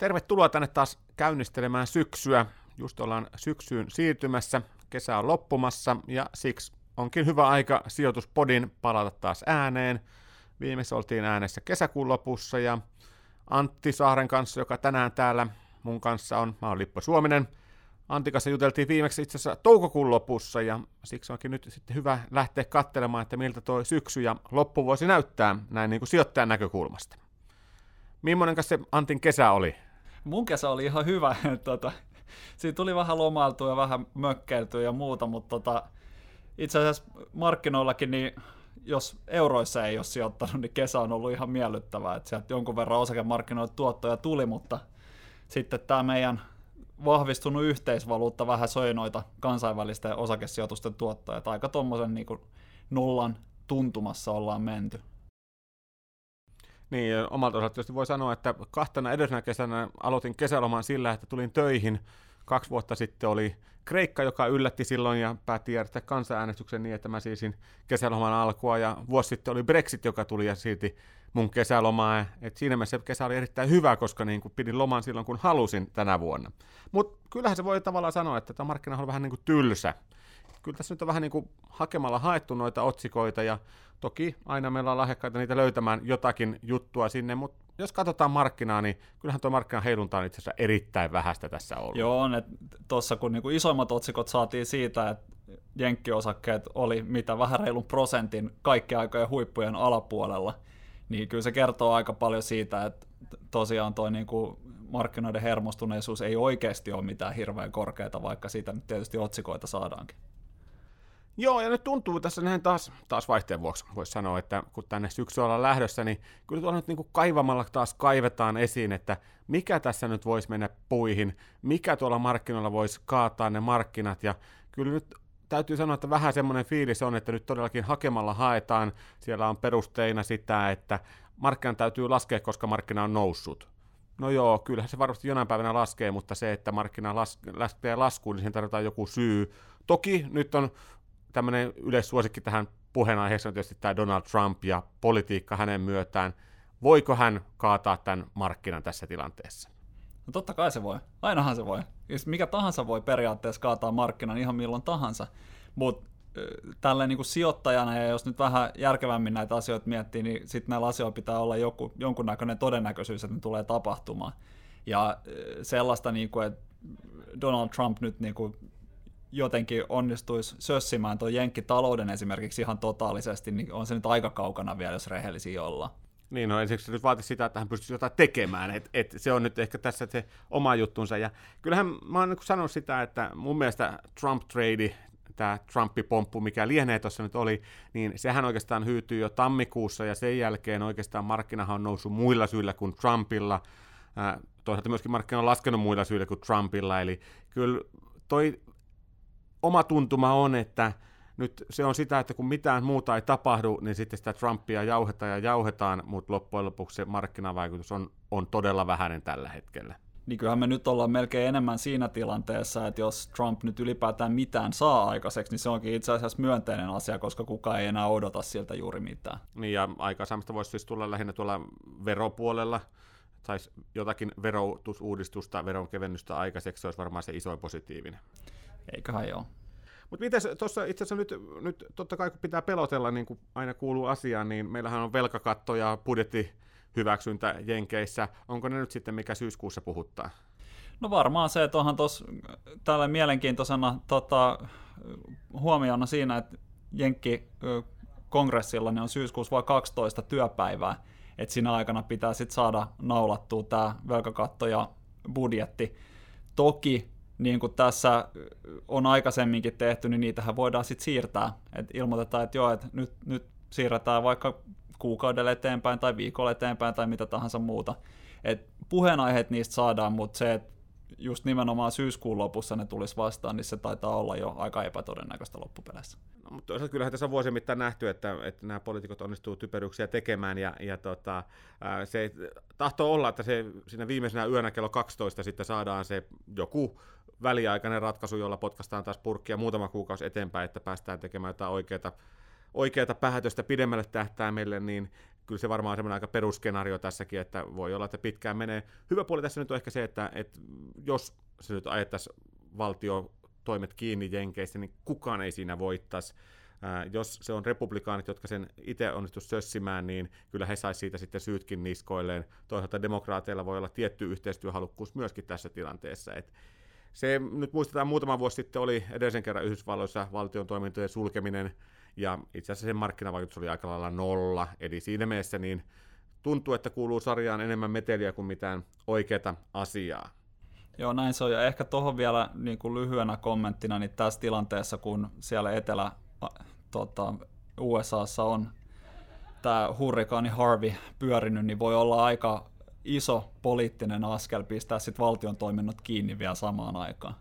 Tervetuloa tänne taas käynnistelemään syksyä. Just ollaan syksyyn siirtymässä, kesä on loppumassa ja siksi onkin hyvä aika sijoituspodin palata taas ääneen. Viimeksi oltiin äänessä kesäkuun lopussa ja Antti Saaren kanssa, joka tänään täällä mun kanssa on, mä oon Lippo Suominen. Antti kanssa juteltiin viimeksi itse asiassa toukokuun lopussa ja siksi onkin nyt sitten hyvä lähteä katselemaan, että miltä toi syksy ja loppuvuosi näyttää näin niin kuin sijoittajan näkökulmasta. Millainen se Antin kesä oli? Mun kesä oli ihan hyvä. tota, siinä tuli vähän lomailtua ja vähän mökkeiltyä ja muuta, mutta tota, itse asiassa markkinoillakin, niin jos euroissa ei ole sijoittanut, niin kesä on ollut ihan miellyttävää. Että sieltä jonkun verran osakemarkkinoille tuottoja tuli, mutta sitten tämä meidän vahvistunut yhteisvaluutta vähän söi noita kansainvälisten osakesijoitusten tuottoja. Aika tuommoisen niin nullan tuntumassa ollaan menty. Niin, omalta osalta tietysti voi sanoa, että kahtena edellisenä kesänä aloitin kesäloman sillä, että tulin töihin. Kaksi vuotta sitten oli Kreikka, joka yllätti silloin ja päätti järjestää kansanäänestyksen niin, että mä siisin kesäloman alkua. Ja vuosi sitten oli Brexit, joka tuli ja silti mun kesälomaa. Et siinä mielessä kesä oli erittäin hyvä, koska niin kuin pidin loman silloin, kun halusin tänä vuonna. Mutta kyllähän se voi tavallaan sanoa, että tämä markkina on vähän niin kuin tylsä kyllä tässä nyt on vähän niin kuin hakemalla haettu noita otsikoita ja toki aina meillä on lahjakkaita niitä löytämään jotakin juttua sinne, mutta jos katsotaan markkinaa, niin kyllähän tuo markkinan heilunta on itse asiassa erittäin vähäistä tässä ollut. Joo, tuossa kun niinku isoimmat otsikot saatiin siitä, että jenkkiosakkeet oli mitä vähän reilun prosentin kaikkien aikojen huippujen alapuolella, niin kyllä se kertoo aika paljon siitä, että tosiaan tuo niinku markkinoiden hermostuneisuus ei oikeasti ole mitään hirveän korkeata, vaikka siitä nyt tietysti otsikoita saadaankin. Joo, ja nyt tuntuu tässä näin taas, taas vaihteen vuoksi, voisi sanoa, että kun tänne syksyllä ollaan lähdössä, niin kyllä tuolla nyt niin kuin kaivamalla taas kaivetaan esiin, että mikä tässä nyt voisi mennä puihin, mikä tuolla markkinoilla voisi kaataa ne markkinat, ja kyllä nyt täytyy sanoa, että vähän semmoinen fiilis on, että nyt todellakin hakemalla haetaan, siellä on perusteina sitä, että markkinan täytyy laskea, koska markkina on noussut. No joo, kyllähän se varmasti jonain päivänä laskee, mutta se, että markkina las- lähtee laskuun, niin siihen tarvitaan joku syy. Toki nyt on tämmöinen yleissuosikki tähän puheenaiheeseen on tietysti tämä Donald Trump ja politiikka hänen myötään. Voiko hän kaataa tämän markkinan tässä tilanteessa? No totta kai se voi. Ainahan se voi. Mikä tahansa voi periaatteessa kaataa markkinan ihan milloin tahansa. Mutta tälleen niin kuin sijoittajana, ja jos nyt vähän järkevämmin näitä asioita miettii, niin sitten näillä asioilla pitää olla joku, jonkunnäköinen todennäköisyys, että ne tulee tapahtumaan. Ja sellaista, niin kuin, että Donald Trump nyt niin kuin jotenkin onnistuisi sössimään tuon jenkkitalouden esimerkiksi ihan totaalisesti, niin on se nyt aika kaukana vielä, jos rehellisiä ollaan. Niin, no ensiksi se nyt vaatisi sitä, että hän pystyisi jotain tekemään, että et se on nyt ehkä tässä se oma juttunsa. Ja kyllähän mä oon niin sanonut sitä, että mun mielestä Trump-trade, tämä Trumpi-pomppu, mikä lienee tuossa nyt oli, niin sehän oikeastaan hyytyy jo tammikuussa, ja sen jälkeen oikeastaan markkinahan on noussut muilla syillä kuin Trumpilla. toisaalta myöskin markkina on laskenut muilla syillä kuin Trumpilla, eli kyllä toi oma tuntuma on, että nyt se on sitä, että kun mitään muuta ei tapahdu, niin sitten sitä Trumpia jauhetaan ja jauhetaan, mutta loppujen lopuksi se markkinavaikutus on, on todella vähäinen tällä hetkellä. Niin kyllähän me nyt ollaan melkein enemmän siinä tilanteessa, että jos Trump nyt ylipäätään mitään saa aikaiseksi, niin se onkin itse asiassa myönteinen asia, koska kukaan ei enää odota siltä juuri mitään. Niin ja aikaisemmasta voisi siis tulla lähinnä tuolla veropuolella, tai jotakin verotusuudistusta, veronkevennystä aikaiseksi, se olisi varmaan se iso positiivinen. Eiköhän joo. Mutta miten tuossa itse asiassa nyt, nyt totta kai kun pitää pelotella, niin kuin aina kuuluu asiaan, niin meillähän on velkakatto ja budjettihyväksyntä Jenkeissä. Onko ne nyt sitten mikä syyskuussa puhuttaa? No varmaan se, että onhan tuossa tällä mielenkiintoisena tota, huomiona siinä, että Jenkki kongressilla niin on syyskuussa vain 12 työpäivää, että siinä aikana pitää sitten saada naulattua tämä velkakatto ja budjetti. Toki niin kuin tässä on aikaisemminkin tehty, niin niitähän voidaan sitten siirtää. Et ilmoitetaan, että joo, että nyt, nyt siirretään vaikka kuukaudelle eteenpäin tai viikolle eteenpäin tai mitä tahansa muuta. Et puheenaiheet niistä saadaan, mutta se, että just nimenomaan syyskuun lopussa ne tulisi vastaan, niin se taitaa olla jo aika epätodennäköistä loppupeleissä. No, mutta toisaalta kyllähän tässä on vuosien mittaan nähty, että, että nämä poliitikot onnistuu typeryksiä tekemään, ja, ja tota, se tahtoo olla, että se siinä viimeisenä yönä kello 12 sitten saadaan se joku väliaikainen ratkaisu, jolla potkastaan taas purkkia muutama kuukausi eteenpäin, että päästään tekemään jotain oikeaa oikeata päätöstä pidemmälle tähtäimelle, niin kyllä se varmaan on semmoinen aika perusskenaario tässäkin, että voi olla, että pitkään menee. Hyvä puoli tässä nyt on ehkä se, että, että jos se nyt ajettaisiin valtio toimet kiinni Jenkeissä, niin kukaan ei siinä voittaisi. Jos se on republikaanit, jotka sen itse onnistu sössimään, niin kyllä he saisi siitä sitten syytkin niskoilleen. Toisaalta demokraateilla voi olla tietty yhteistyöhalukkuus myöskin tässä tilanteessa. Et se nyt muistetaan muutama vuosi sitten oli edellisen kerran Yhdysvalloissa valtion toimintojen sulkeminen, ja itse asiassa sen markkinavaikutus oli aika lailla nolla, eli siinä mielessä niin tuntuu, että kuuluu sarjaan enemmän meteliä kuin mitään oikeaa asiaa. Joo, näin se on. Ja ehkä tuohon vielä niin kuin lyhyenä kommenttina, niin tässä tilanteessa, kun siellä etelä tota, USAssa on tämä hurrikaani Harvey pyörinyt, niin voi olla aika iso poliittinen askel pistää sitten valtion toiminnot kiinni vielä samaan aikaan.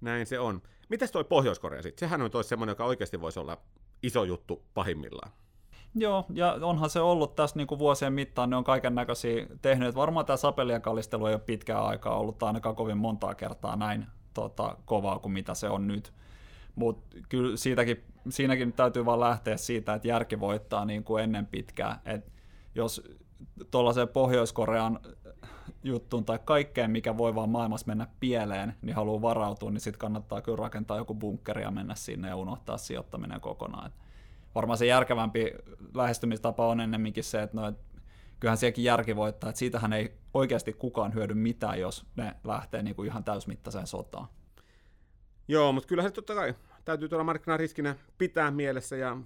Näin se on. Mites toi Pohjois-Korea sitten? Sehän on toisi semmoinen, joka oikeasti voisi olla iso juttu pahimmillaan. Joo, ja onhan se ollut tässä niin kuin vuosien mittaan, ne on kaiken näköisiä tehnyt. Varmaan tämä sapelien kallistelu ei ole pitkään aikaa ollut ainakaan kovin montaa kertaa näin tota, kovaa kuin mitä se on nyt. Mutta kyllä siitäkin, siinäkin täytyy vaan lähteä siitä, että järki voittaa niin kuin ennen pitkää. Et jos tuollaiseen Pohjois-Korean juttuun tai kaikkeen, mikä voi vaan maailmassa mennä pieleen, niin haluaa varautua, niin sitten kannattaa kyllä rakentaa joku bunkkeri ja mennä sinne ja unohtaa sijoittaminen kokonaan. Et varmaan se järkevämpi lähestymistapa on ennemminkin se, että no, et kyllähän sielläkin järki voittaa, että siitähän ei oikeasti kukaan hyödy mitään, jos ne lähtee niin kuin ihan täysmittaiseen sotaan. Joo, mutta kyllä se totta kai täytyy tuolla markkinariskinä pitää mielessä ja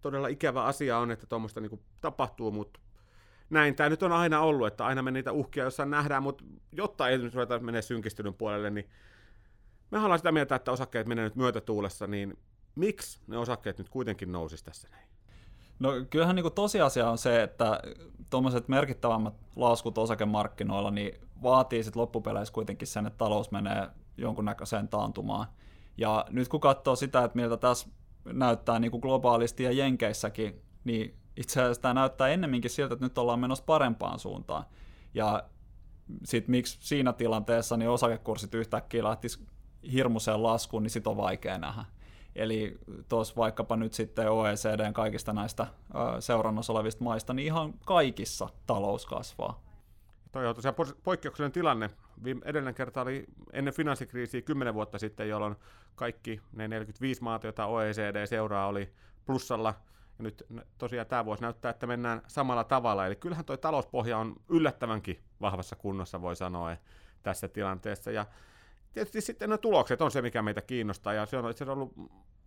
todella ikävä asia on, että tuommoista niin tapahtuu, mutta näin tämä nyt on aina ollut, että aina me niitä uhkia jossain nähdään, mutta jotta ei nyt ruveta menee synkistynyn puolelle, niin me ollaan sitä mieltä, että osakkeet menee nyt myötätuulessa, niin miksi ne osakkeet nyt kuitenkin nousisi tässä näin? No kyllähän niin tosiasia on se, että tuommoiset merkittävämmät laskut osakemarkkinoilla niin vaatii sitten loppupeleissä kuitenkin sen, että talous menee jonkunnäköiseen taantumaan. Ja nyt kun katsoo sitä, että miltä tässä näyttää niin kuin globaalisti ja Jenkeissäkin, niin itse asiassa tämä näyttää ennemminkin siltä, että nyt ollaan menossa parempaan suuntaan. Ja sitten miksi siinä tilanteessa niin osakekurssit yhtäkkiä lähtisi hirmuiseen laskuun, niin sit on vaikea nähdä. Eli tuossa vaikkapa nyt sitten OECDn kaikista näistä seurannassa olevista maista, niin ihan kaikissa talous kasvaa. Toi on tosiaan poikkeuksellinen tilanne. Edellinen kerta oli ennen finanssikriisiä 10 vuotta sitten, jolloin kaikki ne 45 maata, joita OECD seuraa, oli plussalla. Ja nyt tosiaan tämä vuosi näyttää, että mennään samalla tavalla. Eli kyllähän tuo talouspohja on yllättävänkin vahvassa kunnossa, voi sanoa, tässä tilanteessa. Ja tietysti sitten ne tulokset on se, mikä meitä kiinnostaa, ja se on itse ollut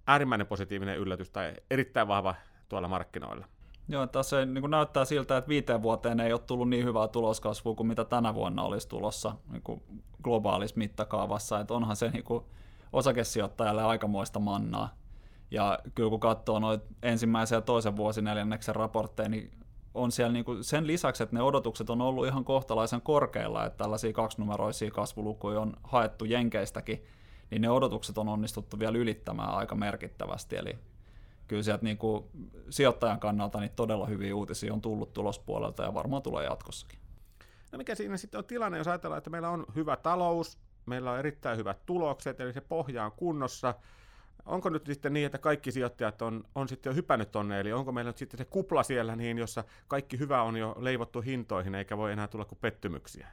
äärimmäinen positiivinen yllätys tai erittäin vahva tuolla markkinoilla. Joo, tässä niin näyttää siltä, että viiteen vuoteen ei ole tullut niin hyvää tuloskasvua kuin mitä tänä vuonna olisi tulossa niin kuin globaalissa mittakaavassa. Että onhan se niin kuin osakesijoittajalle aikamoista mannaa. Ja kyllä kun katsoo noin ensimmäisen ja toisen vuosineljänneksen raportteja, niin on siellä niin kuin sen lisäksi, että ne odotukset on ollut ihan kohtalaisen korkeilla, että tällaisia kaksinumeroisia kasvulukuja on haettu Jenkeistäkin, niin ne odotukset on onnistuttu vielä ylittämään aika merkittävästi. Eli kyllä sieltä niin kuin sijoittajan kannalta niin todella hyviä uutisia on tullut tulospuolelta ja varmaan tulee jatkossakin. No mikä siinä sitten on tilanne, jos ajatellaan, että meillä on hyvä talous, meillä on erittäin hyvät tulokset, eli se pohja on kunnossa, onko nyt sitten niin, että kaikki sijoittajat on, on sitten jo hypännyt tonne, eli onko meillä nyt sitten se kupla siellä niin, jossa kaikki hyvä on jo leivottu hintoihin, eikä voi enää tulla kuin pettymyksiä?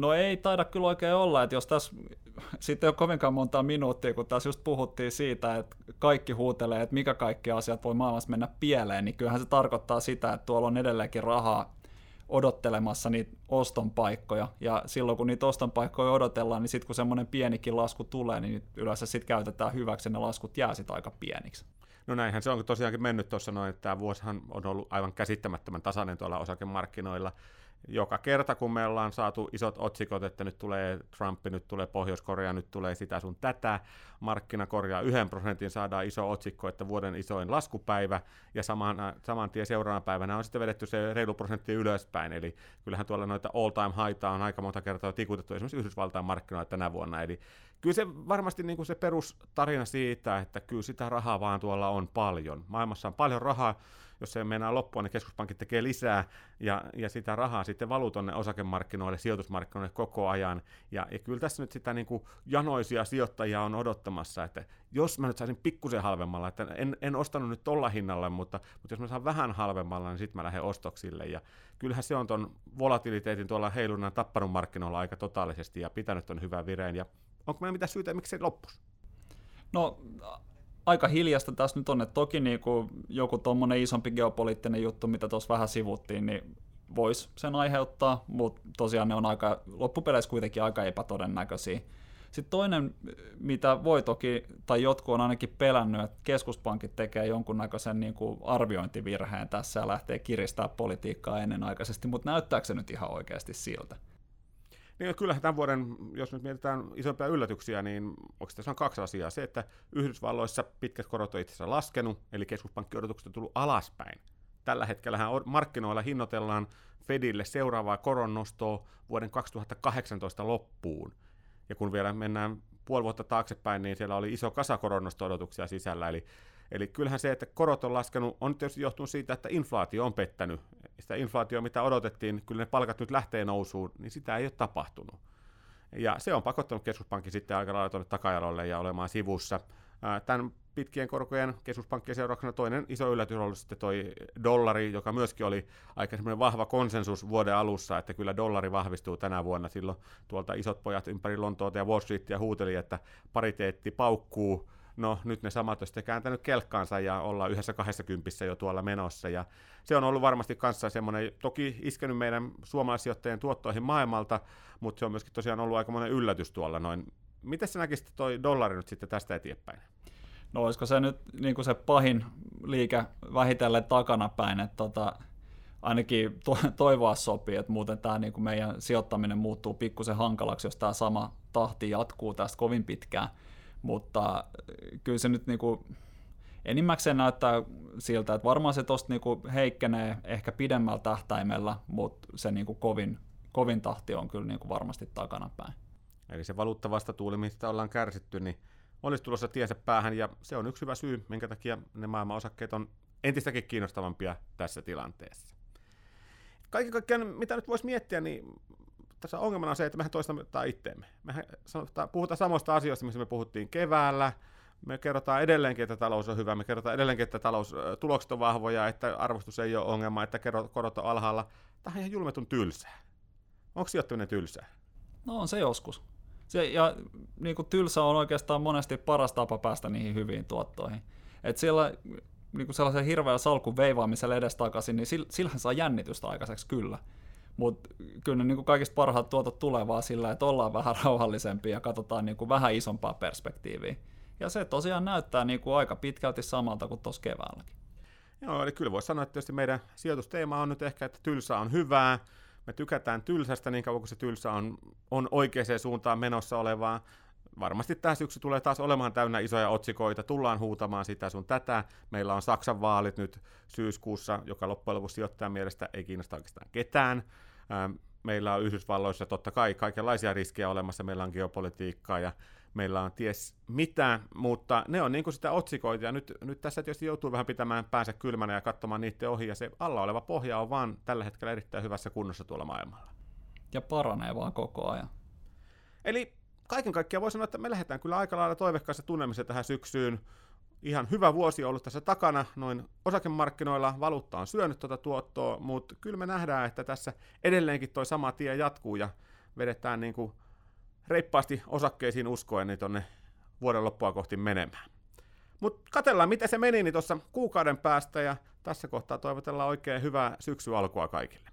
No ei taida kyllä oikein olla, että jos tässä sitten ole kovinkaan monta minuuttia, kun tässä just puhuttiin siitä, että kaikki huutelee, että mikä kaikki asiat voi maailmassa mennä pieleen, niin kyllähän se tarkoittaa sitä, että tuolla on edelleenkin rahaa odottelemassa niitä oston paikkoja, ja silloin kun niitä oston paikkoja odotellaan, niin sitten kun semmoinen pienikin lasku tulee, niin yleensä sitten käytetään hyväksi, ja ne laskut jää sitten aika pieniksi. No näinhän se on tosiaankin mennyt tuossa noin, että tämä vuosihan on ollut aivan käsittämättömän tasainen tuolla osakemarkkinoilla, joka kerta, kun me ollaan saatu isot otsikot, että nyt tulee Trump, nyt tulee Pohjois-Korea, nyt tulee sitä sun tätä, markkina korjaa yhden prosentin, saadaan iso otsikko, että vuoden isoin laskupäivä, ja saman, saman tien seuraavana päivänä on sitten vedetty se reilu prosentti ylöspäin, eli kyllähän tuolla noita all-time haita on aika monta kertaa tikutettu esimerkiksi Yhdysvaltain markkinoilla tänä vuonna, eli kyllä se varmasti niin kuin se perustarina siitä, että kyllä sitä rahaa vaan tuolla on paljon. Maailmassa on paljon rahaa, jos se mennään loppuun, niin keskuspankit tekee lisää, ja, ja sitä rahaa sitten valuu tuonne osakemarkkinoille, sijoitusmarkkinoille koko ajan, ja, ja kyllä tässä nyt sitä niin kuin janoisia sijoittajia on odottamassa, että jos mä nyt saisin pikkusen halvemmalla, että en, en ostanut nyt tolla hinnalla, mutta, mutta jos mä saan vähän halvemmalla, niin sitten mä lähden ostoksille, ja kyllähän se on tuon volatiliteetin tuolla heilunnan tappanut markkinoilla aika totaalisesti, ja pitänyt on hyvän vireen, ja onko meillä mitään syytä, miksi se loppuisi? No aika hiljasta tässä nyt on, että toki niin kuin joku tuommoinen isompi geopoliittinen juttu, mitä tuossa vähän sivuttiin, niin voisi sen aiheuttaa, mutta tosiaan ne on aika, loppupeleissä kuitenkin aika epätodennäköisiä. Sitten toinen, mitä voi toki, tai jotkut on ainakin pelännyt, että keskuspankit tekee jonkunnäköisen niin kuin arviointivirheen tässä ja lähtee kiristää politiikkaa ennenaikaisesti, mutta näyttääkö se nyt ihan oikeasti siltä? Niin kyllähän tämän vuoden, jos nyt mietitään isompia yllätyksiä, niin oikeastaan on kaksi asiaa. Se, että Yhdysvalloissa pitkät korot on itse asiassa laskenut, eli keskuspankkiodotukset on tullut alaspäin. Tällä hetkellä markkinoilla hinnoitellaan Fedille seuraavaa koronnostoa vuoden 2018 loppuun. Ja kun vielä mennään puoli vuotta taaksepäin, niin siellä oli iso kasa koronnosto-odotuksia sisällä, eli Eli kyllähän se, että korot on laskenut, on tietysti johtunut siitä, että inflaatio on pettänyt. Sitä inflaatio, mitä odotettiin, kyllä ne palkat nyt lähtee nousuun, niin sitä ei ole tapahtunut. Ja se on pakottanut keskuspankki sitten aika lailla tuonne takajalolle ja olemaan sivussa. Tämän pitkien korkojen keskuspankkien seurauksena toinen iso yllätys on ollut sitten toi dollari, joka myöskin oli aika semmoinen vahva konsensus vuoden alussa, että kyllä dollari vahvistuu tänä vuonna. Silloin tuolta isot pojat ympäri Lontoota ja Wall Streetia huuteli, että pariteetti paukkuu no nyt ne samat on sitten kääntänyt kelkkaansa ja ollaan yhdessä kahdessa jo tuolla menossa. Ja se on ollut varmasti kanssa semmoinen, toki iskenyt meidän suomalaisijoittajien tuottoihin maailmalta, mutta se on myöskin tosiaan ollut aika monen yllätys tuolla noin. Miten sä näkisit toi dollari nyt sitten tästä eteenpäin? No olisiko se nyt niin kuin se pahin liike vähitellen takanapäin, että tota, ainakin to- toivoa sopii, että muuten tämä niin kuin meidän sijoittaminen muuttuu pikkusen hankalaksi, jos tämä sama tahti jatkuu tästä kovin pitkään mutta äh, kyllä se nyt niinku, enimmäkseen näyttää siltä, että varmaan se tuosta niinku heikkenee ehkä pidemmällä tähtäimellä, mutta se niinku kovin, kovin tahti on kyllä niinku varmasti takanapäin. Eli se valuutta vastatuuli, mistä ollaan kärsitty, niin olisi tulossa tiensä päähän, ja se on yksi hyvä syy, minkä takia ne maailman osakkeet on entistäkin kiinnostavampia tässä tilanteessa. Kaiken kaikkiaan, mitä nyt voisi miettiä, niin tässä ongelmana on se, että mehän toistamme itteemme. Mehän sanotaan, puhutaan samoista asioista, missä me puhuttiin keväällä, me kerrotaan edelleenkin, että talous on hyvä, me kerrotaan edelleenkin, että talous, tulokset on vahvoja, että arvostus ei ole ongelma, että korot on alhaalla. Tämä on ihan julmetun tylsää. Onko sijoittaminen tylsää? No on se joskus. Se, ja niin kuin tylsä on oikeastaan monesti paras tapa päästä niihin hyviin tuottoihin. Et siellä niin kuin sellaisen hirveän salkun veivaamisella edestakaisin, niin sillähän saa jännitystä aikaiseksi kyllä. Mutta kyllä ne niin kuin kaikista parhaat tuotot tulee vaan sillä, että ollaan vähän rauhallisempia ja katsotaan niin kuin vähän isompaa perspektiiviä. Ja se tosiaan näyttää niin kuin aika pitkälti samalta kuin tuossa keväälläkin. Joo, eli kyllä voisi sanoa, että tietysti meidän sijoitusteema on nyt ehkä, että tylsä on hyvää. Me tykätään tylsästä niin kauan kuin se tylsä on, on oikeaan suuntaan menossa olevaa. Varmasti tämä syksy tulee taas olemaan täynnä isoja otsikoita, tullaan huutamaan sitä sun tätä. Meillä on Saksan vaalit nyt syyskuussa, joka loppujen lopuksi sijoittajan mielestä ei kiinnosta oikeastaan ketään. Ähm, meillä on Yhdysvalloissa totta kai kaikenlaisia riskejä olemassa, meillä on geopolitiikkaa ja meillä on ties mitä, mutta ne on niin kuin sitä otsikoita, ja nyt, nyt tässä tietysti joutuu vähän pitämään päänsä kylmänä ja katsomaan niiden ohi, ja se alla oleva pohja on vaan tällä hetkellä erittäin hyvässä kunnossa tuolla maailmalla. Ja paranee vaan koko ajan. Eli kaiken kaikkiaan voi sanoa, että me lähdetään kyllä aika lailla toivekkaassa tunnelmissa tähän syksyyn ihan hyvä vuosi ollut tässä takana, noin osakemarkkinoilla valuutta on syönyt tuota tuottoa, mutta kyllä me nähdään, että tässä edelleenkin toi sama tie jatkuu ja vedetään niin kuin reippaasti osakkeisiin uskoen niin tuonne vuoden loppua kohti menemään. Mutta katellaan, miten se meni niin tuossa kuukauden päästä ja tässä kohtaa toivotellaan oikein hyvää syksy alkua kaikille.